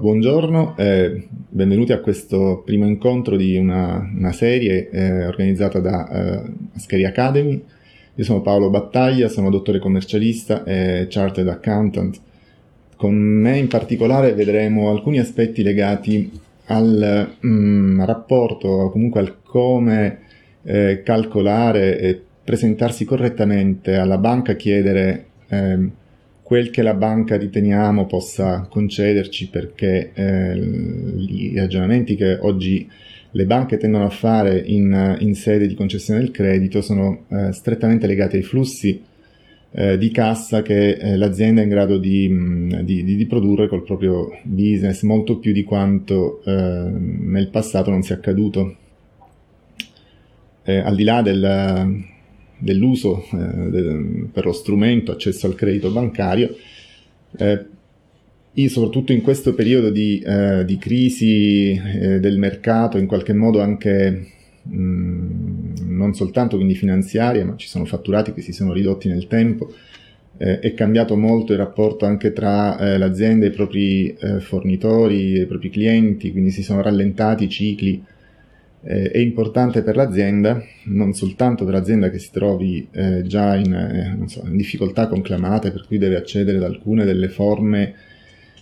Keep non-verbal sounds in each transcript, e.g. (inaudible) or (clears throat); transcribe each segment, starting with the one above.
buongiorno e benvenuti a questo primo incontro di una, una serie eh, organizzata da eh, Ascheri Academy. Io sono Paolo Battaglia, sono dottore commercialista e chartered accountant. Con me in particolare vedremo alcuni aspetti legati al mm, rapporto o comunque al come eh, calcolare e presentarsi correttamente alla banca, chiedere ehm, quel che la banca riteniamo possa concederci perché eh, i ragionamenti che oggi le banche tendono a fare in, in sede di concessione del credito sono eh, strettamente legati ai flussi eh, di cassa che eh, l'azienda è in grado di, mh, di, di, produrre col proprio business, molto più di quanto eh, nel passato non sia accaduto. Eh, al di là del, dell'uso eh, de, per lo strumento accesso al credito bancario, eh, soprattutto in questo periodo di, eh, di crisi eh, del mercato, in qualche modo anche mh, mm, non soltanto quindi finanziaria, ma ci sono fatturati che si sono ridotti nel tempo, eh, è cambiato molto il rapporto anche tra eh, l'azienda e i propri fornitori, i propri clienti, quindi si sono rallentati i cicli eh, è importante per l'azienda, non soltanto per l'azienda che si trovi eh, già in, eh, so, in, difficoltà conclamate, per cui deve accedere ad alcune delle forme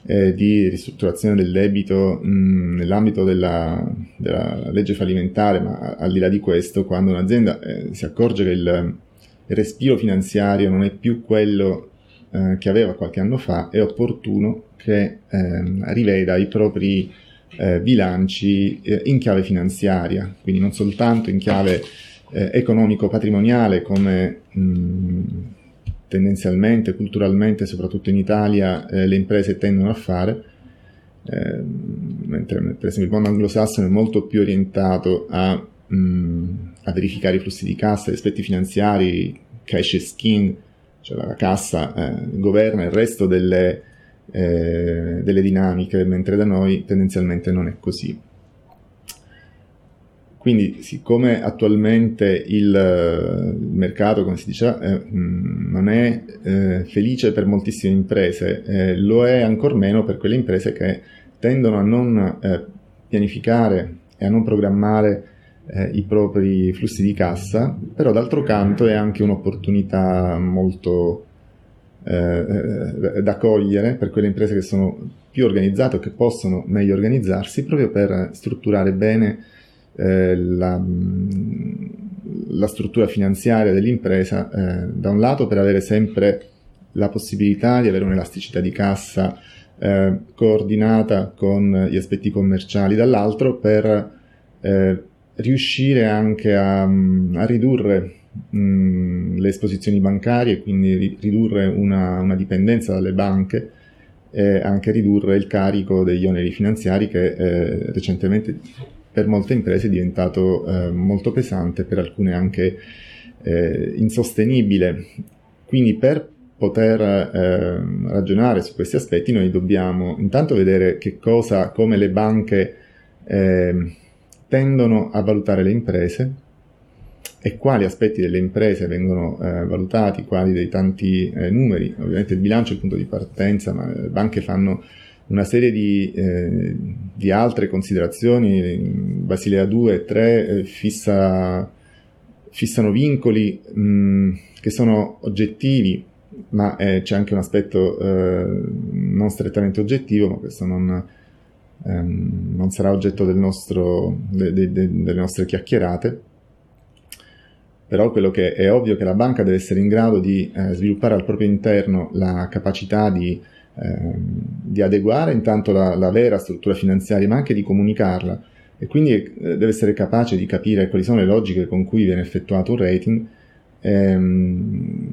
eh, di ristrutturazione del debito mh, nell'ambito della, della, legge fallimentare, ma al di là di questo, quando un'azienda eh, si accorge che il, il, respiro finanziario non è più quello eh, che aveva qualche anno fa, è opportuno che ehm, riveda i propri eh, bilanci eh, in chiave finanziaria, quindi non soltanto in chiave eh, economico-patrimoniale come mh, tendenzialmente, culturalmente, soprattutto in Italia, eh, le imprese tendono a fare, ehm, mentre per esempio il mondo anglosassone è molto più orientato a, mh, a verificare i flussi di cassa, gli aspetti finanziari, cash is king, cioè la cassa eh, governa il resto delle eh, delle dinamiche, mentre da noi tendenzialmente non è così. Quindi, siccome attualmente il, mercato, come si dice, eh, non è eh, felice per moltissime imprese, eh, lo è ancor meno per quelle imprese che tendono a non eh, pianificare e a non programmare eh, i propri flussi di cassa, però d'altro canto è anche un'opportunità molto eh, eh, da cogliere per quelle imprese che sono più organizzate o che possono meglio organizzarsi proprio per strutturare bene eh, la, la, struttura finanziaria dell'impresa eh, da un lato per avere sempre la possibilità di avere un'elasticità di cassa eh, coordinata con gli aspetti commerciali dall'altro per eh, riuscire anche a, a ridurre le esposizioni bancarie quindi ridurre una, una dipendenza dalle banche e anche ridurre il carico degli oneri finanziari che eh, recentemente per molte imprese è diventato eh, molto pesante, per alcune anche eh, insostenibile. Quindi per poter eh, ragionare su questi aspetti noi dobbiamo intanto vedere che cosa, come le banche eh, tendono a valutare le imprese, e quali aspetti delle imprese vengono eh, valutati, quali dei tanti eh, numeri. Ovviamente il bilancio è il punto di partenza, ma le banche fanno una serie di, eh, di altre considerazioni. Basilea 2 e 3 eh, fissa, fissano vincoli mh, che sono oggettivi, ma eh, c'è anche un aspetto eh, non strettamente oggettivo, ma questo non, ehm, non sarà oggetto del nostro, de, de, de, delle nostre chiacchierate però quello che è ovvio è che la banca deve essere in grado di eh, sviluppare al proprio interno la capacità di, eh, di adeguare intanto la, la, vera struttura finanziaria, ma anche di comunicarla. E quindi eh, deve essere capace di capire quali sono le logiche con cui viene effettuato un rating ehm,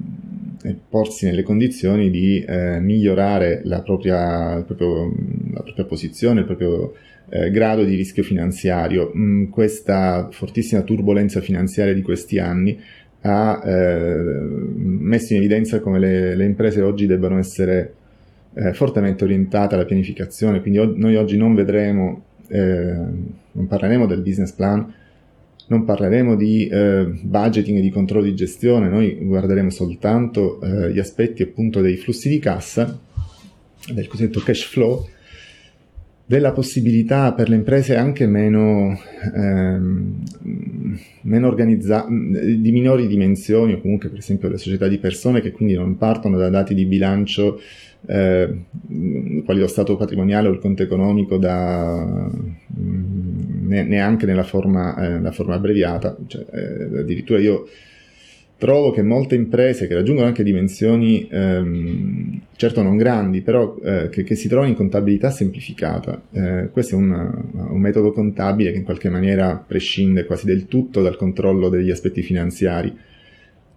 e porsi nelle condizioni di eh, migliorare la propria, proprio, la propria posizione, il proprio eh, grado di rischio finanziario. Mm, questa fortissima turbolenza finanziaria di questi anni ha eh, messo in evidenza come le, le imprese oggi debbano essere eh, fortemente orientate alla pianificazione, quindi o- noi oggi non vedremo, eh, non parleremo del business plan, non parleremo di eh, budgeting e di controllo di gestione, noi guarderemo soltanto eh, gli aspetti appunto dei flussi di cassa, del cosiddetto cash flow, della possibilità per le imprese anche meno, ehm, meno organizzate, di minori dimensioni o comunque per esempio le società di persone che quindi non partono da dati di bilancio eh, quali lo stato patrimoniale o il conto economico da, ne, neanche nella forma, eh, forma abbreviata, cioè, eh, addirittura io trovo che molte imprese che raggiungono anche dimensioni ehm, certo non grandi, però eh, che, che, si trovano in contabilità semplificata, eh, questo è un, un, metodo contabile che in qualche maniera prescinde quasi del tutto dal controllo degli aspetti finanziari.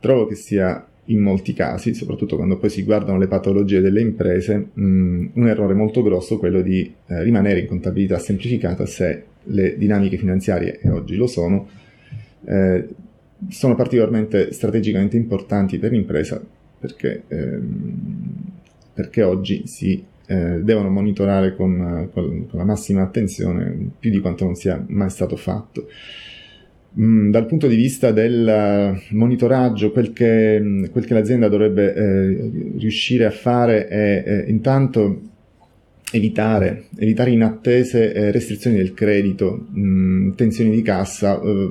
Trovo che sia in molti casi, soprattutto quando poi si guardano le patologie delle imprese, mh, un errore molto grosso quello di eh, rimanere in contabilità semplificata se le dinamiche finanziarie, e oggi lo sono, eh, sono particolarmente strategicamente importanti per l'impresa perché, ehm, perché oggi si eh, devono monitorare con, con, con, la massima attenzione più di quanto non sia mai stato fatto. Mm, dal punto di vista del monitoraggio, quel che, quel che l'azienda dovrebbe eh, riuscire a fare è eh, intanto evitare, evitare inattese eh, restrizioni del credito, mh, mm, tensioni di cassa, eh,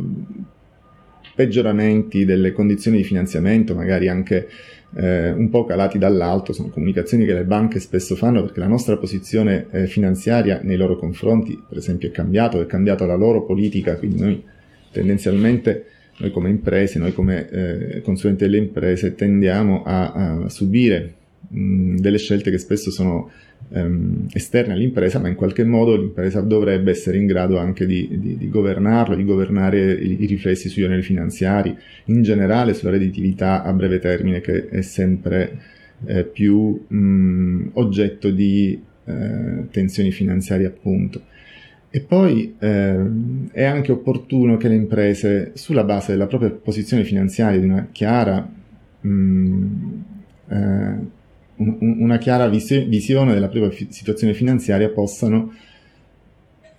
peggioramenti delle condizioni di finanziamento, magari anche eh, un po' calati dall'alto, sono comunicazioni che le banche spesso fanno perché la nostra posizione eh, finanziaria nei loro confronti, per esempio, è cambiata, è cambiata la loro politica, quindi noi tendenzialmente noi come imprese, noi come eh, consulenti delle imprese tendiamo a, a subire mh, delle scelte che spesso sono ehm, esterne all'impresa, ma in qualche modo l'impresa dovrebbe essere in grado anche di, di, di governarlo, di governare i, i, riflessi sugli oneri finanziari, in generale sulla redditività a breve termine che è sempre eh, più mh, oggetto di eh, tensioni finanziarie appunto. E poi eh, è anche opportuno che le imprese, sulla base della propria posizione finanziaria, di una chiara mh, eh, una chiara vis- visione della propria fi- situazione finanziaria possano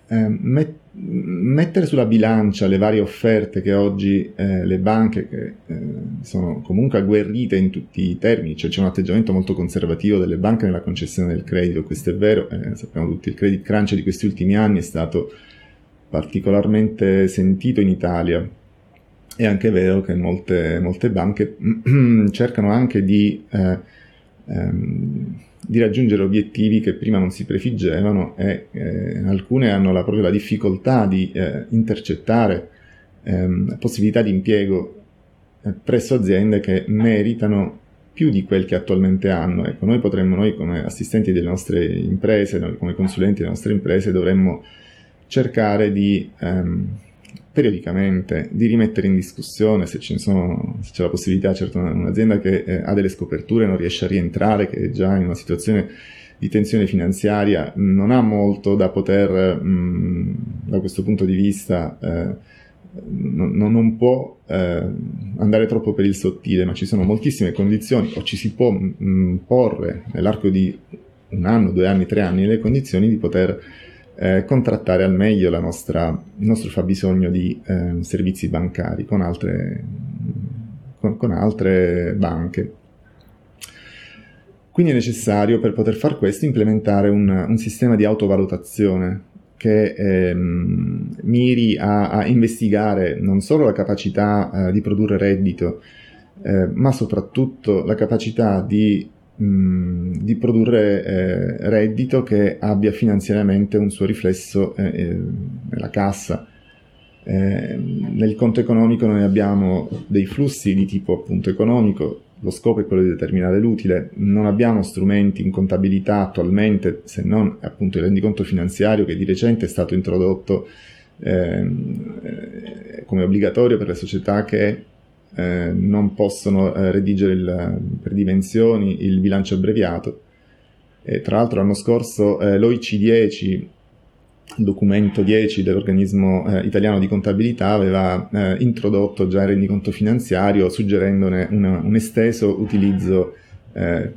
eh, met- mettere sulla bilancia le varie offerte che oggi eh, le banche, che eh, sono comunque agguerrite in tutti i termini, cioè c'è un atteggiamento molto conservativo delle banche nella concessione del credito, questo è vero, eh, sappiamo tutti, il credit crunch di questi ultimi anni è stato particolarmente sentito in Italia. È anche vero che molte, molte banche (clears throat) cercano anche di eh, ehm, di raggiungere obiettivi che prima non si prefiggevano e eh, alcune hanno la, proprio la difficoltà di eh, intercettare ehm, possibilità di impiego eh, presso aziende che meritano più di quel che attualmente hanno. Ecco, noi potremmo, noi come assistenti delle nostre imprese, come consulenti delle nostre imprese, dovremmo cercare di ehm, periodicamente di rimettere in discussione se, sono, se c'è la possibilità, certo un'azienda che eh, ha delle scoperture non riesce a rientrare, che è già in una situazione di tensione finanziaria, non ha molto da poter, mh, da questo punto di vista, eh, non, non, può eh, andare troppo per il sottile, ma ci sono moltissime condizioni, o ci si può mh, porre nell'arco di un anno, due anni, tre anni, le condizioni di poter eh, contrattare al meglio nostra, il nostro fabbisogno di eh, servizi bancari con altre, con, con altre banche. Quindi è necessario per poter fare questo implementare un, un sistema di autovalutazione che ehm, miri a, a, investigare non solo la capacità eh, di produrre reddito, eh, ma soprattutto la capacità di di produrre eh, reddito che abbia finanziariamente un suo riflesso eh, eh, nella cassa. Eh, nel conto economico noi abbiamo dei flussi di tipo appunto economico, lo scopo è quello di determinare l'utile, non abbiamo strumenti in contabilità attualmente se non appunto il rendiconto finanziario che di recente è stato introdotto ehm, eh, come obbligatorio per le società che eh, non possono eh, redigere il, per dimensioni il bilancio abbreviato. E tra l'altro l'anno scorso eh, l'OIC10, il documento 10 dell'organismo eh, italiano di contabilità, aveva eh, introdotto già il rendiconto finanziario suggerendone una, un esteso utilizzo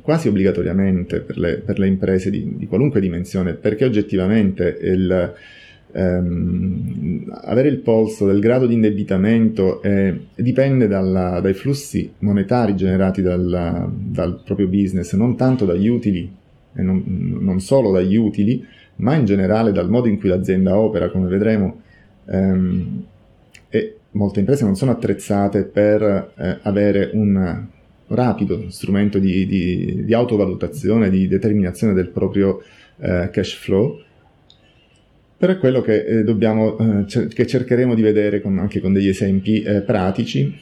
quasi obbligatoriamente per le, per le imprese di, di, qualunque dimensione, perché oggettivamente il, ehm, avere il polso del grado di indebitamento eh, dipende dalla, dai flussi monetari generati dal, dal, proprio business, non tanto dagli utili, e non, non solo dagli utili, ma in generale dal modo in cui l'azienda opera, come vedremo, ehm, e molte imprese non sono attrezzate per eh, avere un rapido strumento di, di, di, autovalutazione, di determinazione del proprio eh, cash flow, però è quello che, eh, dobbiamo, eh, cer- che cercheremo di vedere con, anche con degli esempi eh, pratici.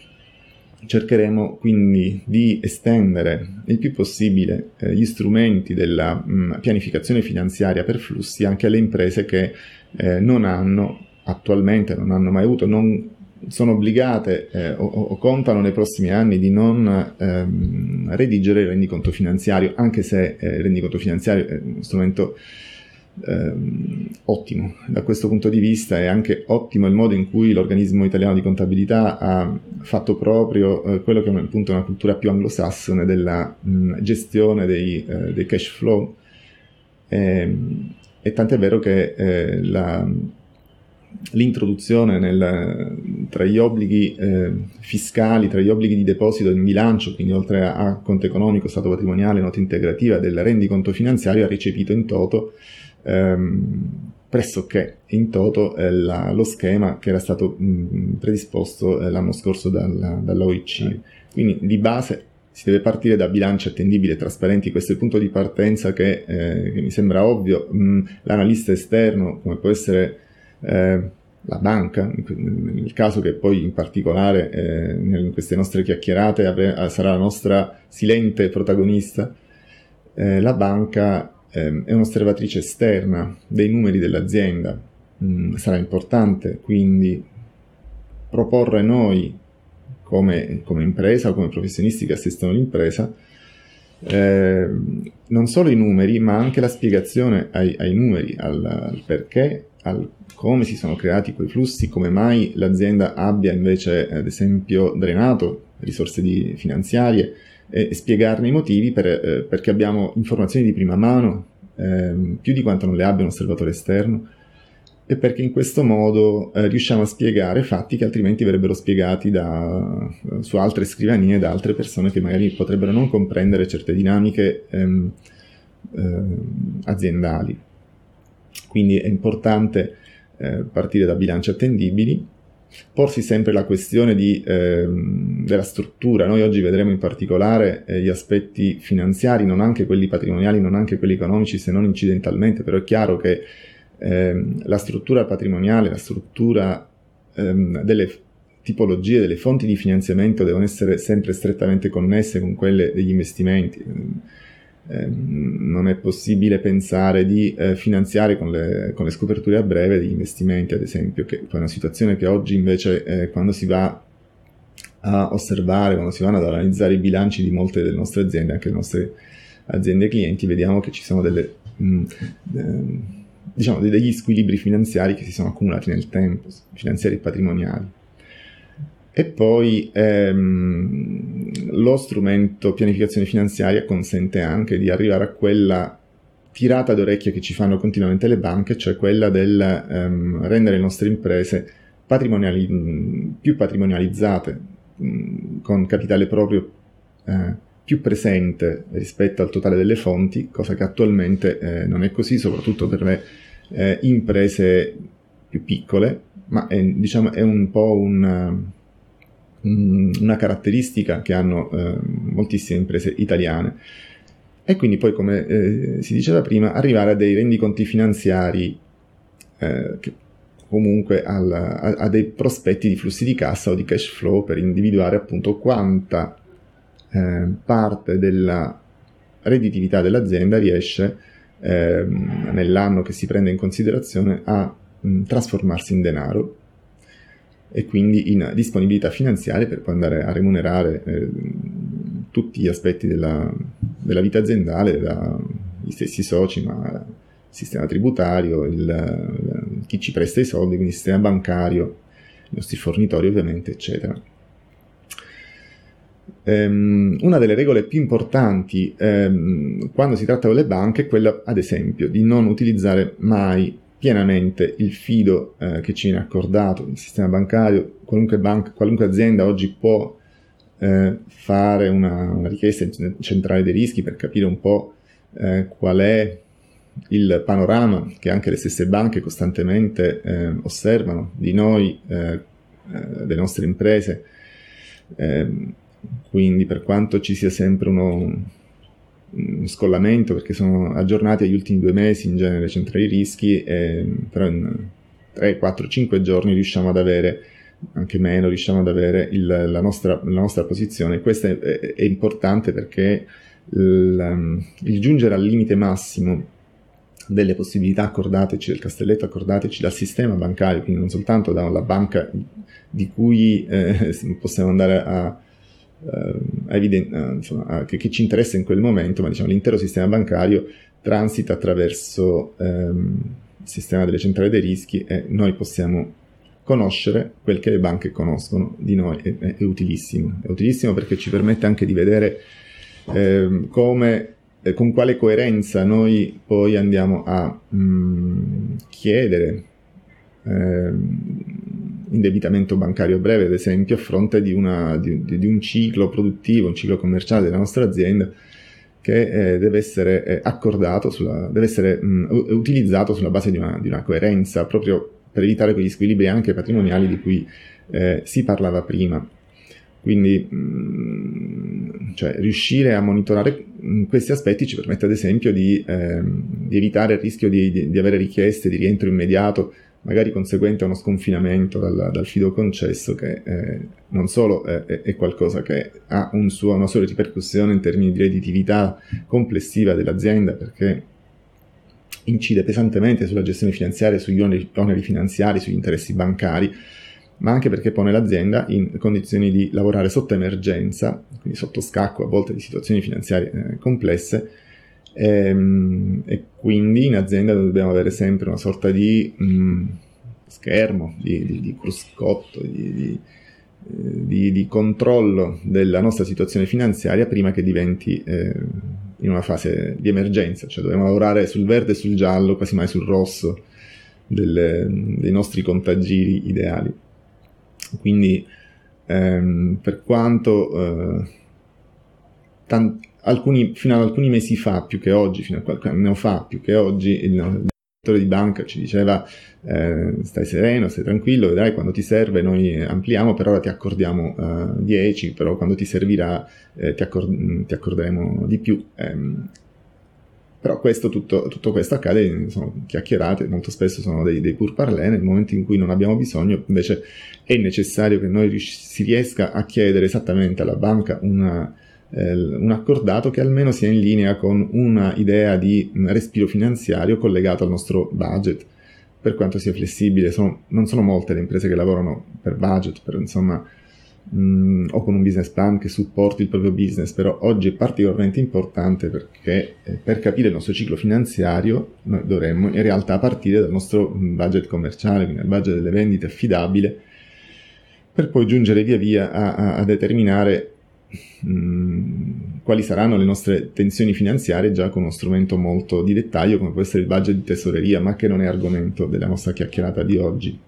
Cercheremo quindi di estendere il più possibile eh, gli strumenti della mh, mm, pianificazione finanziaria per flussi anche alle imprese che eh, non hanno attualmente, non hanno mai avuto, non sono obbligate eh, o, o, contano nei prossimi anni di non ehm, redigere il rendiconto finanziario, anche se eh, il rendiconto finanziario è uno strumento ehm, ottimo. Da questo punto di vista è anche ottimo il modo in cui l'organismo italiano di contabilità ha fatto proprio eh, quello che è appunto una cultura più anglosassone della mh, gestione dei, eh, dei, cash flow. E, ehm, e tant'è vero che eh, la, l'introduzione nel, tra gli obblighi eh, fiscali, tra gli obblighi di deposito in bilancio, quindi oltre a, a conto economico, stato patrimoniale, nota integrativa del rendiconto finanziario, ha recepito in toto ehm, pressoché in toto eh, la, lo schema che era stato mh, predisposto eh, l'anno scorso dalla, dall'OIC. Quindi di base si deve partire da bilanci attendibili e trasparenti, questo è il punto di partenza che, eh, che mi sembra ovvio. Mh, l'analista esterno, come può essere eh, la banca, nel caso che poi in particolare eh, in queste nostre chiacchierate sarà la nostra silente protagonista, eh, la banca eh, è un'osservatrice esterna dei numeri dell'azienda. Mm, sarà importante quindi proporre noi come, come, impresa o come professionisti che assistono l'impresa eh, non solo i numeri ma anche la spiegazione ai, ai numeri, al, al perché, al come si sono creati quei flussi, come mai l'azienda abbia invece ad esempio drenato risorse finanziarie e spiegarne i motivi per, eh, perché abbiamo informazioni di prima mano, eh, più di quanto non le abbia un osservatore esterno, e perché in questo modo eh, riusciamo a spiegare fatti che altrimenti verrebbero spiegati da, su altre scrivanie da altre persone che magari potrebbero non comprendere certe dinamiche ehm, ehm, aziendali. Quindi è importante eh, partire da bilanci attendibili porsi sempre la questione di, ehm, della struttura. Noi oggi vedremo in particolare eh, gli aspetti finanziari, non anche quelli patrimoniali, non anche quelli economici, se non incidentalmente, però è chiaro che ehm, la struttura patrimoniale, la struttura ehm, delle tipologie, delle fonti di finanziamento devono essere sempre strettamente connesse con quelle degli investimenti Ehm, non è possibile pensare di eh, finanziare con le, con le, scoperture a breve degli investimenti, ad esempio, che è una situazione che oggi invece eh, quando si va a osservare, quando si vanno ad analizzare i bilanci di molte delle nostre aziende, anche le nostre aziende clienti, vediamo che ci sono delle, mh, mm, eh, diciamo, degli squilibri finanziari che si sono accumulati nel tempo, finanziari e patrimoniali. E poi ehm, lo strumento pianificazione finanziaria consente anche di arrivare a quella tirata d'orecchie che ci fanno continuamente le banche, cioè quella del ehm, rendere le nostre imprese patrimoniali, più patrimonializzate, mh, con capitale proprio eh, più presente rispetto al totale delle fonti, cosa che attualmente eh, non è così, soprattutto per le eh, imprese più piccole, ma è, diciamo, è un po' un una caratteristica che hanno eh, moltissime imprese italiane. E quindi poi, come eh, si diceva prima, arrivare a dei rendiconti finanziari eh, che comunque al, a, a, dei prospetti di flussi di cassa o di cash flow per individuare appunto quanta eh, parte della redditività dell'azienda riesce ehm, nell'anno che si prende in considerazione a mh, trasformarsi in denaro e quindi in disponibilità finanziaria per poi andare a remunerare eh, tutti gli aspetti della, della vita aziendale, da, gli stessi soci, ma il sistema tributario, il, chi ci presta i soldi, quindi il sistema bancario, i nostri fornitori ovviamente, eccetera. Um, una delle regole più importanti um, quando si tratta con le banche è quella, ad esempio, di non utilizzare mai pienamente il fido eh, che ci viene accordato nel sistema bancario, qualunque, banca, qualunque azienda oggi può eh, fare una, una, richiesta centrale dei rischi per capire un po' eh, qual è il panorama che anche le stesse banche costantemente eh, osservano di noi, eh, eh delle nostre imprese, ehm, quindi per quanto ci sia sempre uno, un scollamento, perché sono aggiornati agli ultimi due mesi in genere centrali rischi, ehm, però in 3, 4, 5 giorni riusciamo ad avere anche meno, riusciamo ad avere il, la, nostra, la, nostra, posizione. Questo è, è, è importante perché il, il, giungere al limite massimo delle possibilità accordateci, del castelletto accordateci dal sistema bancario, quindi non soltanto dalla banca di cui eh, possiamo andare a evident- insomma, a, che, che, ci interessa in quel momento, ma diciamo l'intero sistema bancario transita attraverso ehm, il sistema delle centrali dei rischi e noi possiamo conoscere quel che le banche conoscono di noi è, è, è utilissimo. È utilissimo perché ci permette anche di vedere eh, come, eh, con quale coerenza noi poi andiamo a mh, mm, chiedere eh, indebitamento bancario breve, ad esempio, a fronte di, una, di, di, un ciclo produttivo, un ciclo commerciale della nostra azienda che eh, deve essere eh, accordato, sulla, deve essere mh, utilizzato sulla base di una, di una coerenza proprio per evitare quegli squilibri anche patrimoniali di cui eh, si parlava prima. Quindi mh, cioè, riuscire a monitorare questi aspetti ci permette ad esempio di, eh, di evitare il rischio di, di, avere richieste di rientro immediato, magari conseguente a uno sconfinamento dal, dal fido concesso, che eh, non solo è, è, qualcosa che ha un suo, una sua ripercussione in termini di redditività complessiva dell'azienda, perché incide pesantemente sulla gestione finanziaria, sugli oneri, oneri finanziari, sugli interessi bancari, ma anche perché pone l'azienda in condizioni di lavorare sotto emergenza, quindi sotto scacco a volte di situazioni finanziarie eh, complesse, ehm, e quindi in azienda dobbiamo avere sempre una sorta di mh, mm, schermo, di, di, di cruscotto, di, di, di, controllo della nostra situazione finanziaria prima che diventi eh, in una fase di emergenza, cioè dobbiamo lavorare sul verde e sul giallo, quasi mai sul rosso delle, dei nostri contagiri ideali. Quindi ehm, per quanto eh, tan- alcuni, fino ad alcuni mesi fa, più che oggi, fino a qualche anno fa, più che oggi, il, direttore di banca ci diceva eh, stai sereno, stai tranquillo, vedrai quando ti serve noi ampliamo, per ora ti accordiamo eh, 10, però quando ti servirà eh, ti, accor- ti, accorderemo di più. Ehm, però questo, tutto, tutto, questo accade, sono chiacchierate, molto spesso sono dei, dei pur parlé, nel momento in cui non abbiamo bisogno invece è necessario che noi si riesca a chiedere esattamente alla banca una, eh, un accordato che almeno sia in linea con una idea di respiro finanziario collegato al nostro budget, per quanto sia flessibile. Sono, non sono molte le imprese che lavorano per budget, per insomma mh, o con un business plan che supporti il proprio business, però oggi è particolarmente importante perché eh, per capire il nostro ciclo finanziario noi dovremmo in realtà partire dal nostro budget commerciale, quindi il budget delle vendite affidabile, per poi giungere via via a, a determinare mh, quali saranno le nostre tensioni finanziarie già con uno strumento molto di dettaglio come può essere il budget di tesoreria, ma che non è argomento della nostra chiacchierata di oggi.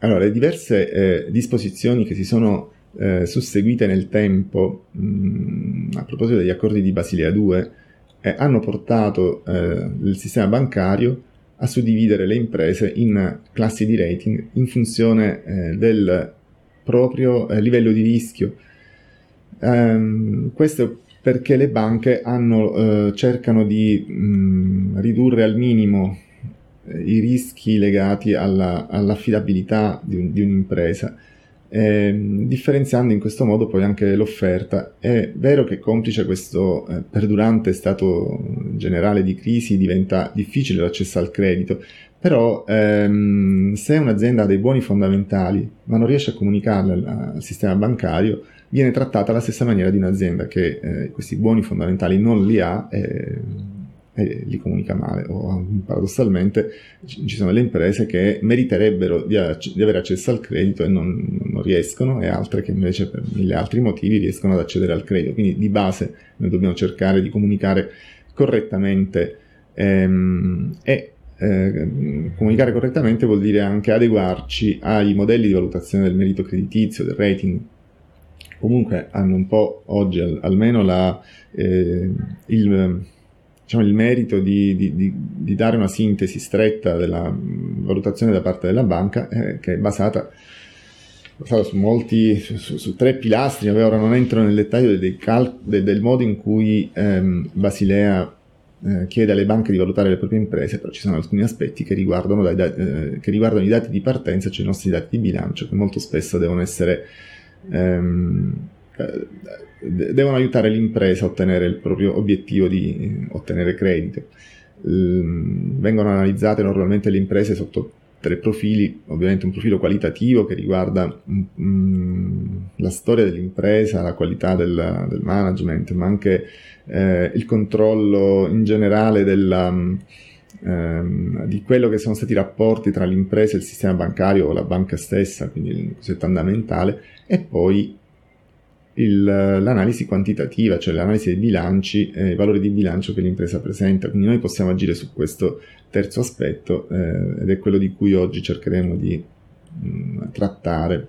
Allora, le diverse eh, disposizioni che si sono eh, susseguite nel tempo, mh, mm, a proposito degli accordi di Basilea 2, eh, hanno portato eh, il sistema bancario a suddividere le imprese in classi di rating in funzione eh, del proprio eh, livello di rischio. Um, questo perché le banche hanno, cercano di mm, ridurre al minimo i rischi legati alla, all'affidabilità di, un, di un'impresa eh, differenziando in questo modo poi anche l'offerta. È vero che complice questo eh, perdurante stato generale di crisi diventa difficile l'accesso al credito, però ehm, se un'azienda ha dei buoni fondamentali ma non riesce a comunicarli al, al sistema bancario, viene trattata alla stessa maniera di un'azienda che eh, questi buoni fondamentali non li ha. Eh, e li comunica male o paradossalmente ci sono delle imprese che meriterebbero di, di avere accesso al credito e non, non, riescono e altre che invece per mille altri motivi riescono ad accedere al credito. Quindi di base noi dobbiamo cercare di comunicare correttamente ehm, e eh, comunicare correttamente vuol dire anche adeguarci ai modelli di valutazione del merito creditizio, del rating comunque hanno un po' oggi al, almeno la, eh, il, diciamo, il merito di, di, di, di, dare una sintesi stretta della valutazione da parte della banca, eh, che è basata, su molti, su, su, tre pilastri. Ora non entro nel dettaglio cal- de, del modo in cui ehm, Basilea eh, chiede alle banche di valutare le proprie imprese, però ci sono alcuni aspetti che riguardano, dai, eh, che riguardano i dati di partenza, cioè i nostri dati di bilancio, che molto spesso devono essere ehm, eh, devono aiutare l'impresa a ottenere il proprio obiettivo di ottenere credito. Vengono analizzate normalmente le imprese sotto tre profili, ovviamente un profilo qualitativo che riguarda mm, la storia dell'impresa, la qualità del, del management, ma anche eh, il controllo in generale della, ehm, di quello che sono stati i rapporti tra l'impresa e il sistema bancario o la banca stessa, quindi il cosiddetto fondamentale, e poi il, l'analisi quantitativa, cioè l'analisi dei bilanci, eh, i valori di bilancio che l'impresa presenta. Quindi noi possiamo agire su questo terzo aspetto eh, ed è quello di cui oggi cercheremo di mh, mm, trattare.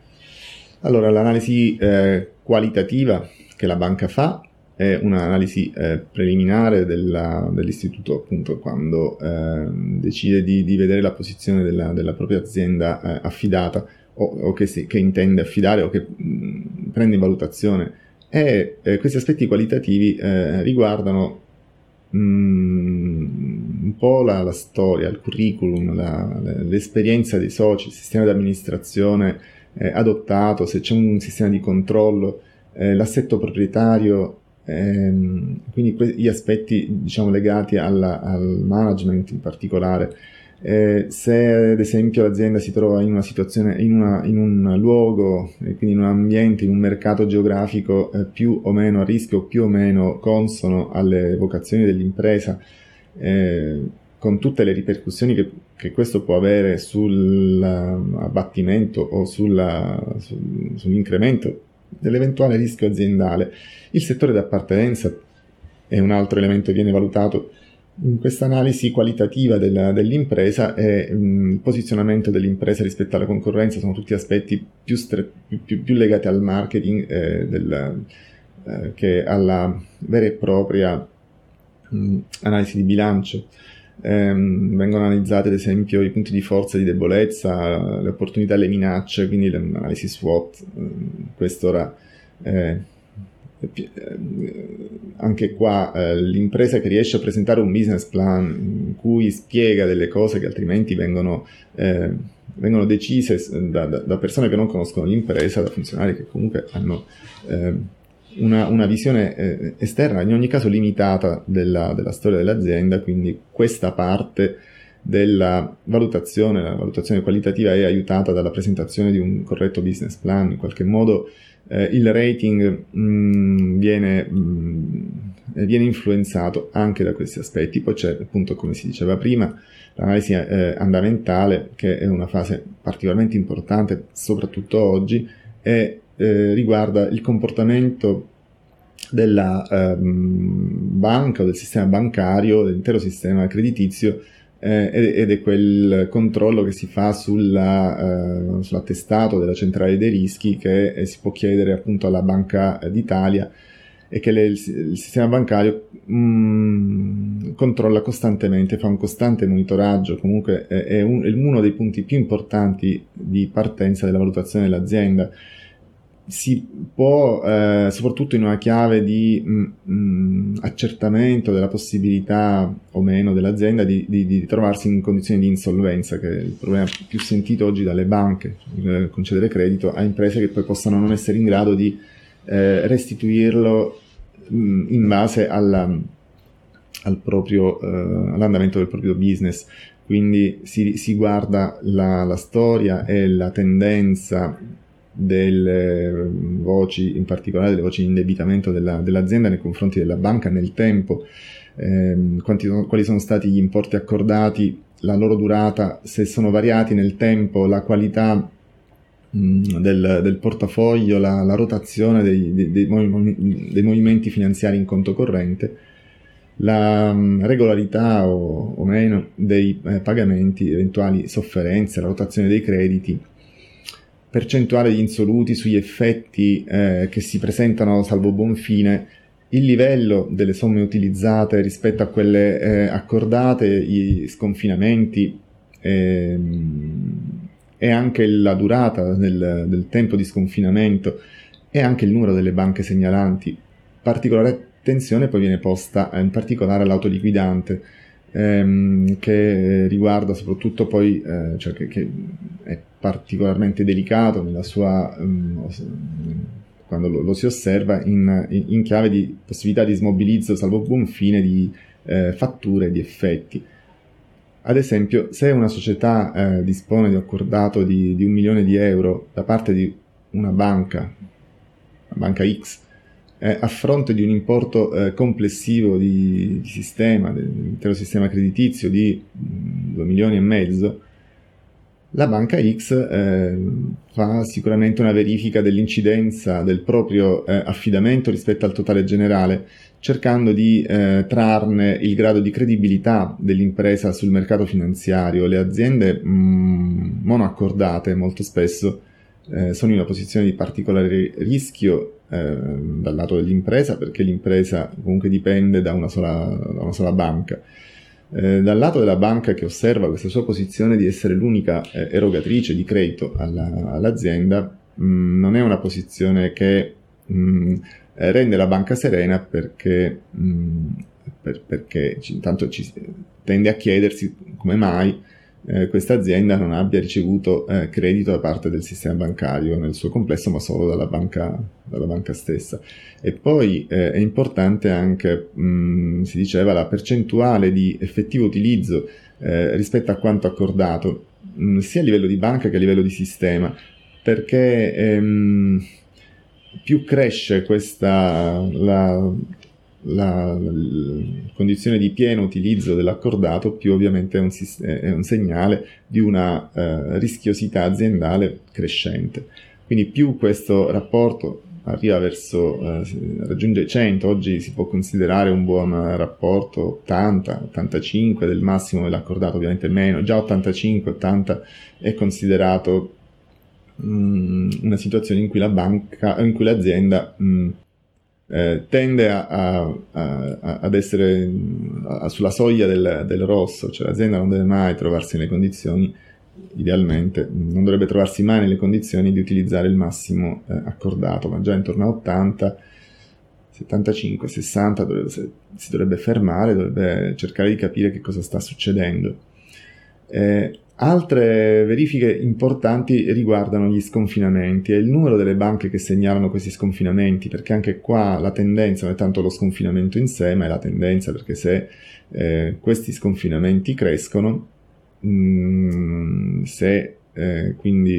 Allora, l'analisi eh, qualitativa che la banca fa è un'analisi eh, preliminare della, dell'istituto appunto quando eh, decide di, di, vedere la posizione della, della propria azienda eh, affidata o, o che, si, che, intende affidare o che mh, mm, prende in valutazione e eh, questi aspetti qualitativi eh, riguardano mh, mm, un po' la, la, storia, il curriculum, la, l'esperienza dei soci, il sistema di amministrazione eh, adottato, se c'è un sistema di controllo, eh, l'assetto proprietario, ehm, quindi que- gli aspetti diciamo, legati alla, al management in particolare. Eh, se ad esempio l'azienda si trova in una situazione, in, una, in un luogo, e quindi in un ambiente, in un mercato geografico eh, più o meno a rischio, più o meno consono alle vocazioni dell'impresa, eh, con tutte le ripercussioni che, che questo può avere sull'abbattimento o sulla, su, sull'incremento dell'eventuale rischio aziendale, il settore d'appartenenza è un altro elemento che viene valutato in questa analisi qualitativa della, dell'impresa e il posizionamento dell'impresa rispetto alla concorrenza sono tutti aspetti più, stre- più, più legati al marketing eh, del, eh, che alla vera e propria mh, analisi di bilancio. Eh, vengono analizzati ad esempio i punti di forza e di debolezza, le opportunità e le minacce, quindi l'analisi SWOT. questo ora anche qua eh, l'impresa che riesce a presentare un business plan in cui spiega delle cose che altrimenti vengono, eh, vengono decise da, da, da, persone che non conoscono l'impresa, da funzionari che comunque hanno eh, una, una, visione eh, esterna, in ogni caso limitata della, della storia dell'azienda, quindi questa parte della valutazione, la valutazione qualitativa è aiutata dalla presentazione di un corretto business plan, in qualche modo eh, il rating mh, mm, viene, mh, mm, viene, influenzato anche da questi aspetti. Poi c'è appunto, come si diceva prima, l'analisi eh, andamentale, che è una fase particolarmente importante, soprattutto oggi, e eh, riguarda il comportamento della ehm, banca o del sistema bancario, dell'intero sistema creditizio eh, ed è quel controllo che si fa sulla, eh, sull'attestato della centrale dei rischi che eh, si può chiedere appunto alla Banca d'Italia e che le, il, il, sistema bancario mh, mm, controlla costantemente, fa un costante monitoraggio, comunque è, è, un, è uno dei punti più importanti di partenza della valutazione dell'azienda si può, eh, soprattutto in una chiave di mh, mm, mm, accertamento della possibilità o meno dell'azienda di, di, di, trovarsi in condizioni di insolvenza, che è il problema più sentito oggi dalle banche, eh, concedere credito a imprese che poi possano non essere in grado di eh, restituirlo mh, mm, in base alla, al proprio, eh, all'andamento del proprio business. Quindi si, si guarda la, la storia e la tendenza delle voci, in particolare delle voci di indebitamento della, dell'azienda nei confronti della banca nel tempo, ehm, quanti, quali sono stati gli importi accordati, la loro durata, se sono variati nel tempo, la qualità del, del, portafoglio, la, la rotazione dei, dei, dei, dei, movimenti finanziari in conto corrente, la regolarità o, o meno dei eh, pagamenti, eventuali sofferenze, la rotazione dei crediti percentuale di insoluti sugli effetti eh, che si presentano salvo buon fine il livello delle somme utilizzate rispetto a quelle eh, accordate, gli sconfinamenti ehm, e anche la durata del, del, tempo di sconfinamento e anche il numero delle banche segnalanti. Particolare attenzione poi viene posta in particolare all'autoliquidante ehm, che riguarda soprattutto poi, eh, cioè che, che, è particolarmente delicato nella sua... Um, quando lo, lo si osserva in, in, chiave di possibilità di smobilizzo salvo buon fine di eh, fatture e di effetti. Ad esempio, se una società eh, dispone di accordato di, di, un milione di euro da parte di una banca, una banca X, eh, a fronte di un importo eh, complessivo di, di, sistema, dell'intero sistema creditizio di 2 mm, milioni e mezzo, la banca X eh, fa sicuramente una verifica dell'incidenza del proprio eh, affidamento rispetto al totale generale, cercando di eh, trarne il grado di credibilità dell'impresa sul mercato finanziario. Le aziende mh, mm, monoaccordate molto spesso eh, sono in una posizione di particolare rischio eh, dal lato dell'impresa perché l'impresa comunque dipende da una sola, da una sola banca. Eh, dal lato della banca che osserva questa sua posizione di essere l'unica eh, erogatrice di credito alla, all'azienda, mh, mm, non è una posizione che mh, mm, rende la banca serena perché, mh, mm, per, perché ci, intanto ci tende a chiedersi come mai eh, questa azienda non abbia ricevuto eh, credito da parte del sistema bancario nel suo complesso, ma solo dalla banca, dalla banca stessa. E poi eh, è importante anche, mh, mm, si diceva, la percentuale di effettivo utilizzo eh, rispetto a quanto accordato, mh, mm, sia a livello di banca che a livello di sistema, perché ehm, più cresce questa la, la, condizione di pieno utilizzo dell'accordato, più ovviamente è un, è un segnale di una eh, rischiosità aziendale crescente. Quindi più questo rapporto arriva verso, eh, raggiunge 100, oggi si può considerare un buon rapporto 80, 85 del massimo dell'accordato, ovviamente meno, già 85, 80 è considerato mh, mm, una situazione in cui la banca, in cui l'azienda mh, mm, eh, tende a, a, a, ad essere sulla soglia del, del, rosso, cioè l'azienda non deve mai trovarsi nelle condizioni, idealmente, non dovrebbe trovarsi mai nelle condizioni di utilizzare il massimo eh, accordato, ma già intorno a 80, 75, 60 dovrebbe, si dovrebbe fermare, dovrebbe cercare di capire che cosa sta succedendo. Eh, Altre verifiche importanti riguardano gli sconfinamenti. E il numero delle banche che segnalano questi sconfinamenti, perché anche qua la tendenza non è tanto lo sconfinamento in sé, ma è la tendenza perché se eh, questi sconfinamenti crescono, mh, mm, se eh, quindi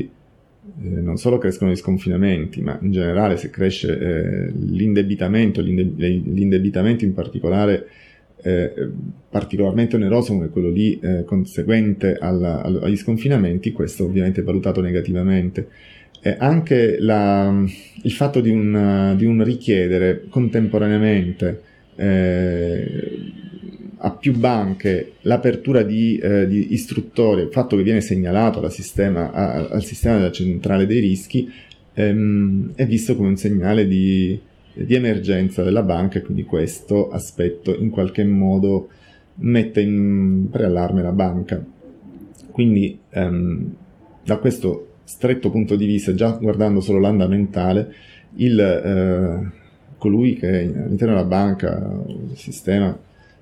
eh, non solo crescono gli sconfinamenti, ma in generale se cresce eh, l'indebitamento, l'indebitamento in particolare eh, particolarmente oneroso come quello lì eh, conseguente alla, agli sconfinamenti, questo ovviamente è valutato negativamente. Eh, anche la, il fatto di un, di un richiedere contemporaneamente eh, a più banche l'apertura di, eh, di istruttorie, il fatto che viene segnalato sistema, a, al sistema della centrale dei rischi, ehm, è visto come un segnale di, di emergenza della banca quindi questo aspetto in qualche modo mette in preallarme la banca. Quindi ehm, da questo stretto punto di vista, già guardando solo l'andamentale, il, eh, colui che all'interno della banca, il sistema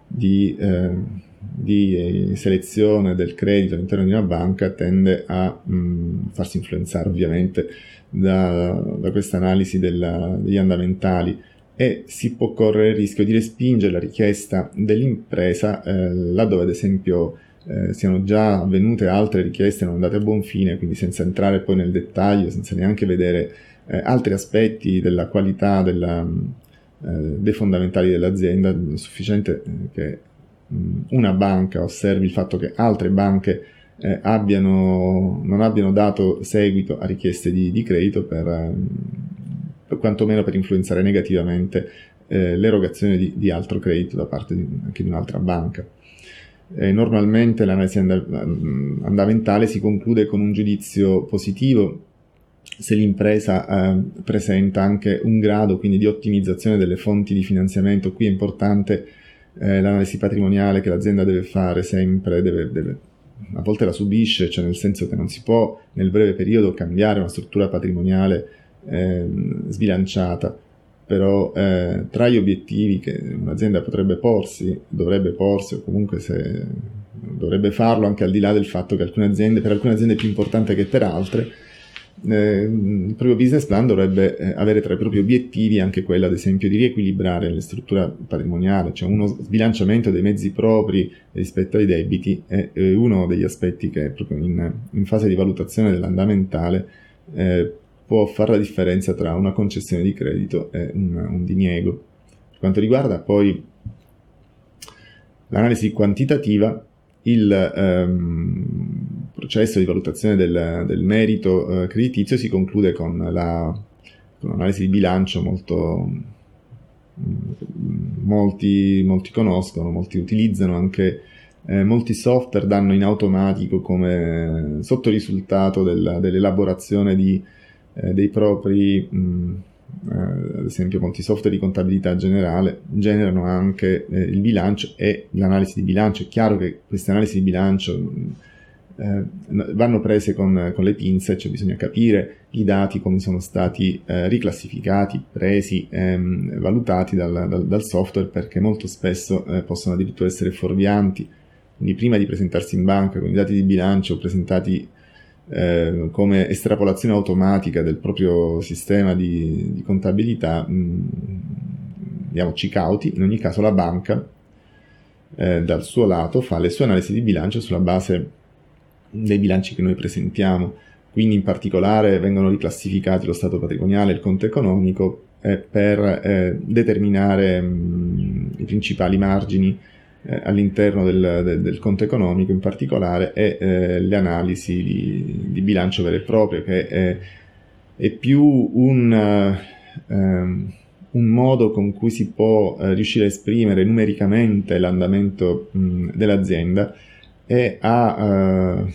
di, eh, di, selezione del credito all'interno di una banca tende a mh, farsi influenzare ovviamente da, da questa analisi degli andamentali e si può correre il rischio di respingere la richiesta dell'impresa eh, laddove ad esempio eh, siano già avvenute altre richieste non andate a buon fine, quindi senza entrare poi nel dettaglio, senza neanche vedere eh, altri aspetti della qualità della, eh, dei fondamentali dell'azienda, sufficiente eh, che mh, una banca osservi il fatto che altre banche eh, abbiano, non abbiano dato seguito a richieste di, di credito per, ehm, per, quantomeno per influenzare negativamente eh, l'erogazione di, di, altro credito da parte di, anche di un'altra banca. Eh, normalmente l'analisi andamentale si conclude con un giudizio positivo se l'impresa eh, presenta anche un grado quindi di ottimizzazione delle fonti di finanziamento. Qui è importante eh, l'analisi patrimoniale che l'azienda deve fare sempre, deve, deve, a volte la subisce, cioè nel senso che non si può nel breve periodo cambiare una struttura patrimoniale eh, sbilanciata, però eh, tra gli obiettivi che un'azienda potrebbe porsi, dovrebbe porsi o comunque se dovrebbe farlo anche al di là del fatto che alcune aziende, per alcune aziende è più importante che per altre, eh, il proprio business plan dovrebbe eh, avere tra i propri obiettivi anche quello, ad esempio, di riequilibrare la struttura patrimoniale, cioè uno sbilanciamento dei mezzi propri rispetto ai debiti è, è uno degli aspetti che proprio in, in fase di valutazione dell'andamentale eh, può fare la differenza tra una concessione di credito e un, un diniego. Per quanto riguarda poi l'analisi quantitativa, il ehm, processo di valutazione del, del merito eh, creditizio si conclude con, la, con un'analisi di bilancio molto mm, molti, molti conoscono, molti utilizzano anche eh, molti software danno in automatico come sottorisultato del, dell'elaborazione di, eh, dei propri mh, mm, eh, ad esempio molti software di contabilità generale generano anche eh, il bilancio e l'analisi di bilancio. È chiaro che queste analisi di bilancio eh, vanno prese con, con, le pinze, cioè bisogna capire i dati come sono stati eh, riclassificati, presi, ehm, valutati dal, dal, dal, software perché molto spesso eh, possono addirittura essere fuorvianti. Quindi prima di presentarsi in banca con i dati di bilancio presentati eh, come estrapolazione automatica del proprio sistema di, di contabilità, mh, mm, cauti, in ogni caso la banca eh, dal suo lato fa le sue analisi di bilancio sulla base dei bilanci che noi presentiamo, quindi in particolare vengono riclassificati lo stato patrimoniale e il conto economico eh, per eh, determinare mh, mm, i principali margini eh, all'interno del, del, del, conto economico in particolare e eh, le analisi di, di, bilancio vero e proprio che è, è più un, um, un, modo con cui si può uh, riuscire a esprimere numericamente l'andamento mh, dell'azienda e ha uh,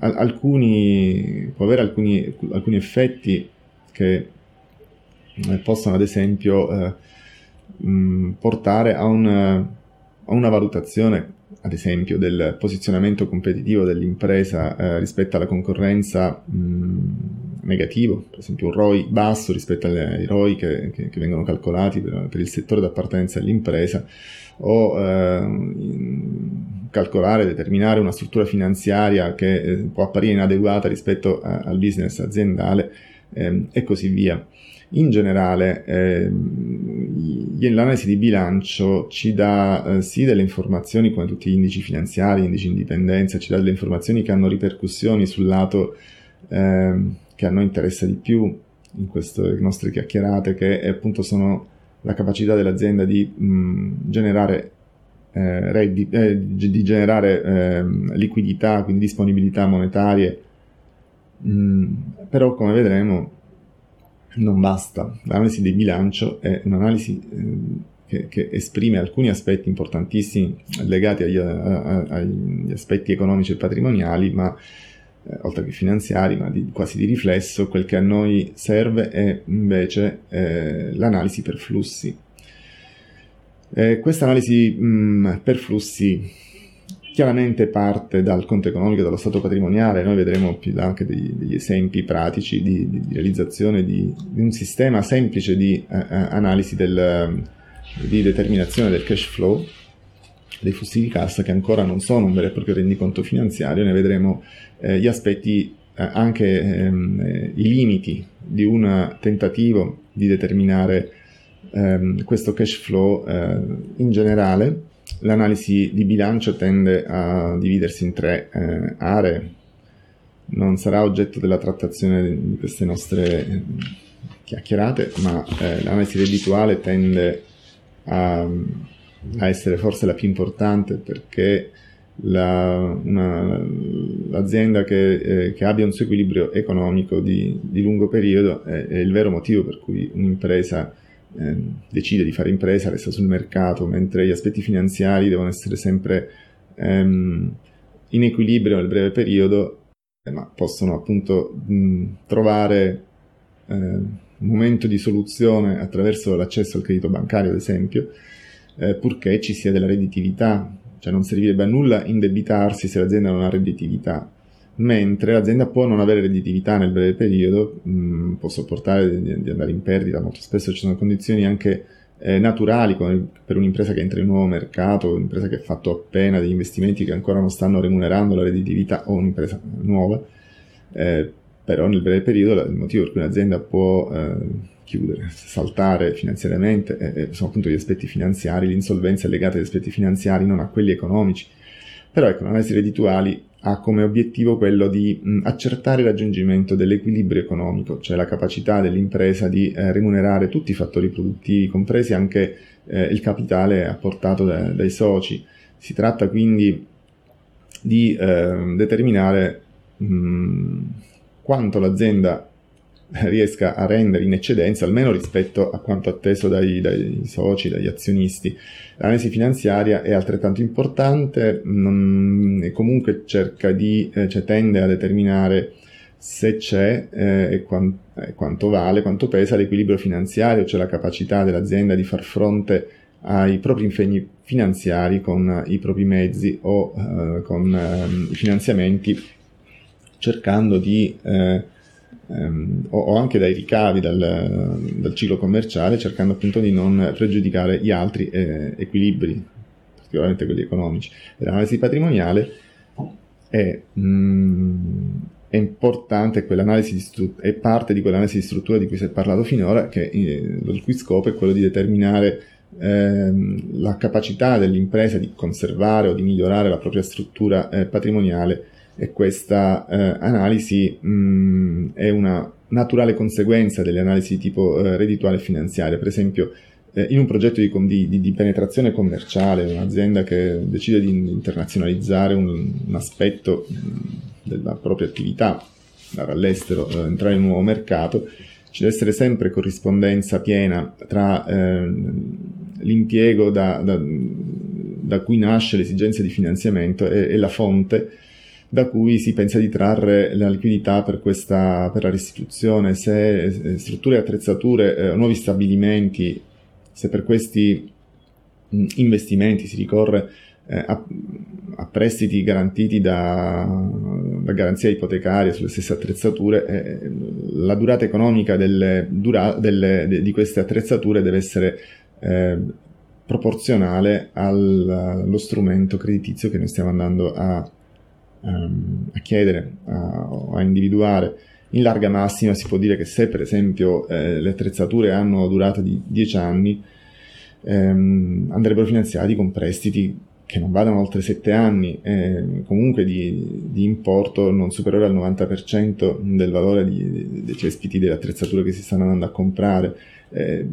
alcuni, può avere alcuni, alcuni effetti che possono ad esempio mh, portare a un o una valutazione, ad esempio, del posizionamento competitivo dell'impresa eh, rispetto alla concorrenza mh, negativo, per esempio un ROI basso rispetto ai ROI che, che, che vengono calcolati per, per, il settore d'appartenenza dell'impresa, o eh, calcolare, determinare una struttura finanziaria che eh, può apparire inadeguata rispetto a, al business aziendale ehm, e così via. In generale, eh, l'analisi di bilancio ci dà eh, sì delle informazioni come tutti gli indici finanziari, indici di indipendenza, ci dà delle informazioni che hanno ripercussioni sul lato eh, che a noi interessa di più in queste nostre chiacchierate, che appunto sono la capacità dell'azienda di mh, generare eh, redditi, eh, di generare ehm, liquidità, quindi disponibilità monetarie, mh, però come vedremo non basta. L'analisi di bilancio è un'analisi eh, che, che, esprime alcuni aspetti importantissimi legati agli, a, agli aspetti economici e patrimoniali, ma eh, oltre che finanziari, ma di, quasi di riflesso, quel che a noi serve è invece eh, l'analisi per flussi. Eh, questa analisi mm, per flussi chiaramente parte dal conto economico, dallo stato patrimoniale, noi vedremo più anche degli, degli esempi pratici di, di, di realizzazione di, di, un sistema semplice di uh, analisi del, di determinazione del cash flow, dei flussi di cassa che ancora non sono un vero e proprio rendiconto finanziario, ne vedremo eh, gli aspetti, eh, anche ehm, eh, i limiti di un tentativo di determinare ehm, questo cash flow eh, in generale L'analisi di bilancio tende a dividersi in tre eh, aree. Non sarà oggetto della trattazione di queste nostre eh, chiacchierate, ma eh, l'analisi reddituale tende a, a, essere forse la più importante perché la, una, l'azienda che, eh, che, abbia un suo equilibrio economico di, di lungo periodo è, è, il vero motivo per cui un'impresa eh, decide di fare impresa, resta sul mercato, mentre gli aspetti finanziari devono essere sempre ehm, in equilibrio nel breve periodo eh, ma possono appunto mh, trovare eh, un momento di soluzione attraverso l'accesso al credito bancario, ad esempio, eh, purché ci sia della redditività, cioè non servirebbe a nulla indebitarsi se l'azienda non ha redditività, mentre l'azienda può non avere redditività nel breve periodo, mh, può sopportare di, di, andare in perdita, molto spesso ci sono condizioni anche eh, naturali come per un'impresa che entra in un nuovo mercato, un'impresa che ha fatto appena degli investimenti che ancora non stanno remunerando la redditività o un'impresa nuova, eh, però nel breve periodo il motivo per cui un'azienda può eh, chiudere, saltare finanziariamente eh, sono appunto gli aspetti finanziari, l'insolvenza è legata agli aspetti finanziari, non a quelli economici. Però ecco, l'analisi reddituali ha come obiettivo quello di mh, accertare il raggiungimento dell'equilibrio economico, cioè la capacità dell'impresa di eh, remunerare tutti i fattori produttivi, compresi anche eh, il capitale apportato da, dai soci. Si tratta quindi di eh, determinare mh, quanto l'azienda riesca a rendere in eccedenza, almeno rispetto a quanto atteso dai, dai soci, dagli azionisti. L'analisi finanziaria è altrettanto importante non, e comunque cerca di, eh, cioè tende a determinare se c'è eh, e, quant, eh, quanto vale, quanto pesa l'equilibrio finanziario, cioè la capacità dell'azienda di far fronte ai propri impegni finanziari con i propri mezzi o eh, con ehm, i finanziamenti, cercando di eh, ehm, o, o, anche dai ricavi dal, dal, ciclo commerciale, cercando appunto di non pregiudicare gli altri eh, equilibri, particolarmente quelli economici. L'analisi patrimoniale è, mh, mm, è importante, stru- è parte di quell'analisi di struttura di cui si è parlato finora, che, eh, il cui scopo è quello di determinare ehm, la capacità dell'impresa di conservare o di migliorare la propria struttura eh, patrimoniale e questa eh, analisi mh, mm, è una naturale conseguenza delle analisi di tipo eh, reddituale e finanziaria. Per esempio, eh, in un progetto di, di, di, penetrazione commerciale, un'azienda che decide di internazionalizzare un, un aspetto mh, mm, della propria attività, andare all'estero, eh, entrare in un nuovo mercato, ci deve essere sempre corrispondenza piena tra ehm, l'impiego da, da, da, cui nasce l'esigenza di finanziamento e, e la fonte da cui si pensa di trarre la liquidità per, questa, per la restituzione, se eh, strutture e attrezzature eh, nuovi stabilimenti, se per questi mh, investimenti si ricorre eh, a, a, prestiti garantiti da, da, garanzia ipotecaria sulle stesse attrezzature, eh, la durata economica delle, dura, delle, de, di queste attrezzature deve essere eh, proporzionale al, allo strumento creditizio che noi stiamo andando a um, a chiedere, a, a, individuare. In larga massima si può dire che se per esempio eh, le attrezzature hanno durata di 10 anni, ehm, andrebbero finanziati con prestiti che non vadano oltre 7 anni, eh, comunque di, di, importo non superiore al 90% del valore di, dei cespiti delle attrezzature che si stanno andando a comprare. Eh,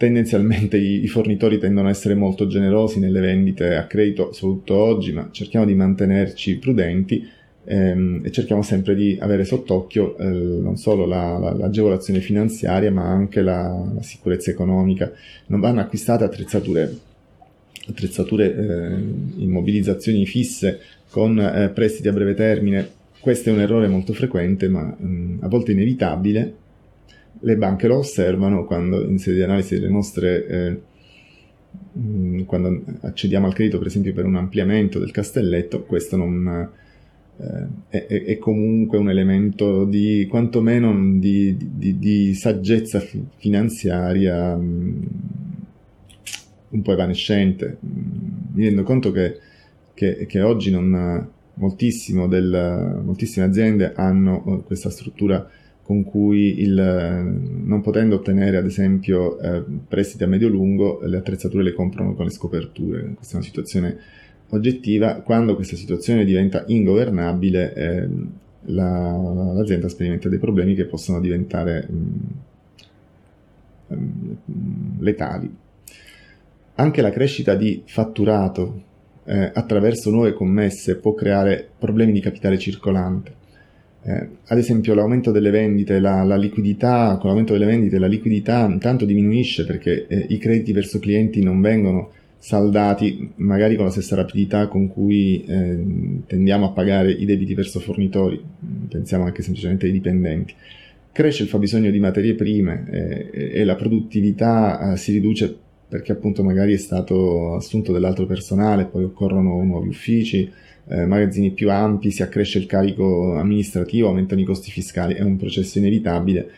tendenzialmente i, fornitori tendono a essere molto generosi nelle vendite a credito, soprattutto oggi, ma cerchiamo di mantenerci prudenti ehm, e cerchiamo sempre di avere sott'occhio eh, non solo la, la, l'agevolazione finanziaria, ma anche la, la, sicurezza economica. Non vanno acquistate attrezzature, attrezzature eh, immobilizzazioni fisse con eh, prestiti a breve termine. Questo è un errore molto frequente, ma mh, a volte inevitabile le banche lo osservano quando in sede di analisi delle nostre eh, mm, quando accediamo al credito per esempio per un ampliamento del castelletto questo non eh, è, è, comunque un elemento di quantomeno di, di, di saggezza finanziaria um, un po' evanescente. Mi rendo conto che, che, che oggi non, del, moltissime aziende hanno eh, questa struttura con cui il, non potendo ottenere ad esempio eh, prestiti a medio-lungo, le attrezzature le comprano con le scoperture. Questa è una situazione oggettiva. Quando questa situazione diventa ingovernabile, eh, la, l'azienda sperimenta dei problemi che possono diventare mh, mh, letali. Anche la crescita di fatturato eh, attraverso nuove commesse può creare problemi di capitale circolante eh, ad esempio l'aumento delle vendite, la, la, liquidità, con l'aumento delle vendite la liquidità intanto diminuisce perché eh, i crediti verso clienti non vengono saldati magari con la stessa rapidità con cui eh, tendiamo a pagare i debiti verso fornitori, pensiamo anche semplicemente ai dipendenti. Cresce il fabbisogno di materie prime eh, e la produttività eh, si riduce perché appunto magari è stato assunto dell'altro personale, poi occorrono nuovi uffici, eh, magazzini più ampi, si accresce il carico amministrativo, aumentano i costi fiscali, è un processo inevitabile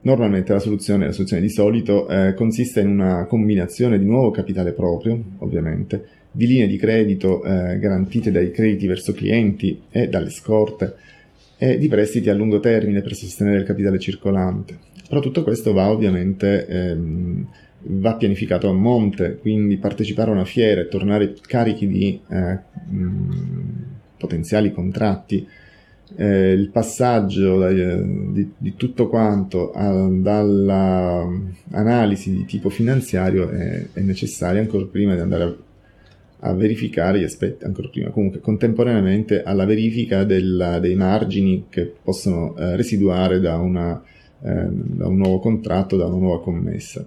Normalmente la soluzione, la soluzione di solito eh, consiste in una combinazione di nuovo capitale proprio, ovviamente, di linee di credito eh, garantite dai crediti verso clienti e dalle scorte e di prestiti a lungo termine per sostenere il capitale circolante. Però tutto questo va ovviamente ehm, va pianificato a monte, quindi partecipare a una fiera e tornare carichi di eh, potenziali contratti eh, il passaggio eh, di, di, tutto quanto dall'analisi di tipo finanziario è, è, necessario ancora prima di andare a, a, verificare gli aspetti, ancora prima, comunque contemporaneamente alla verifica della, dei margini che possono eh, residuare da, una, eh, da, un nuovo contratto, da una nuova commessa.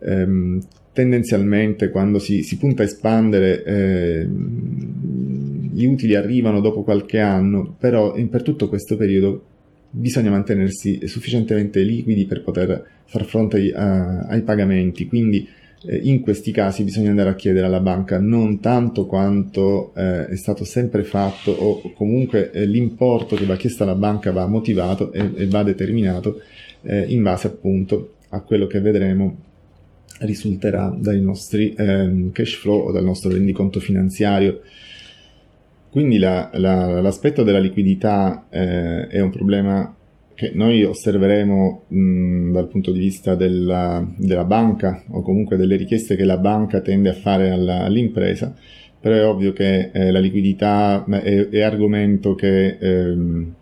Ehm, tendenzialmente quando si, si, punta a espandere eh, gli utili arrivano dopo qualche anno, però per tutto questo periodo bisogna mantenersi sufficientemente liquidi per poter far fronte ai, a, ai pagamenti, quindi eh, in questi casi bisogna andare a chiedere alla banca non tanto quanto eh, è stato sempre fatto o comunque eh, l'importo che va chiesto alla banca va motivato e, e va determinato eh, in base appunto a quello che vedremo risulterà dai nostri ehm, cash flow o dal nostro rendiconto finanziario. Quindi la, la, l'aspetto della liquidità eh, è un problema che noi osserveremo mh, dal punto di vista della, della, banca o comunque delle richieste che la banca tende a fare alla, all'impresa, però è ovvio che eh, la liquidità è, è argomento che ehm,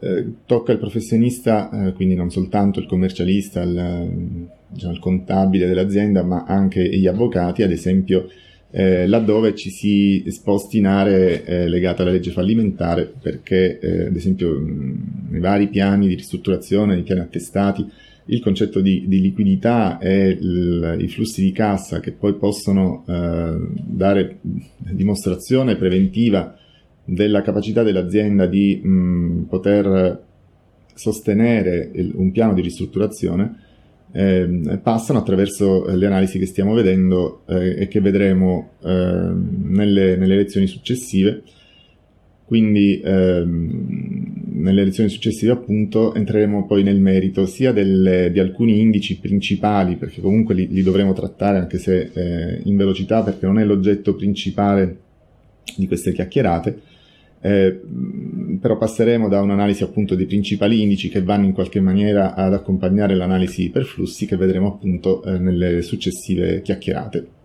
eh, tocca il professionista, eh, quindi non soltanto il commercialista, il, diciamo, il contabile dell'azienda, ma anche gli avvocati, ad esempio eh, laddove ci si sposti in aree eh, legate alla legge fallimentare, perché eh, ad esempio mh, nei vari piani di ristrutturazione, nei piani attestati, il concetto di, di liquidità e il, i flussi di cassa che poi possono eh, dare dimostrazione preventiva della capacità dell'azienda di mh, poter sostenere il, un piano di ristrutturazione eh, passano attraverso le analisi che stiamo vedendo eh, e che vedremo eh, nelle, nelle, lezioni successive. Quindi ehm, nelle lezioni successive appunto entreremo poi nel merito sia delle, di alcuni indici principali, perché comunque li, li dovremo trattare anche se eh, in velocità, perché non è l'oggetto principale di queste chiacchierate, eh, però passeremo da un'analisi appunto dei principali indici che vanno in qualche maniera ad accompagnare l'analisi per flussi che vedremo appunto eh, nelle successive chiacchierate.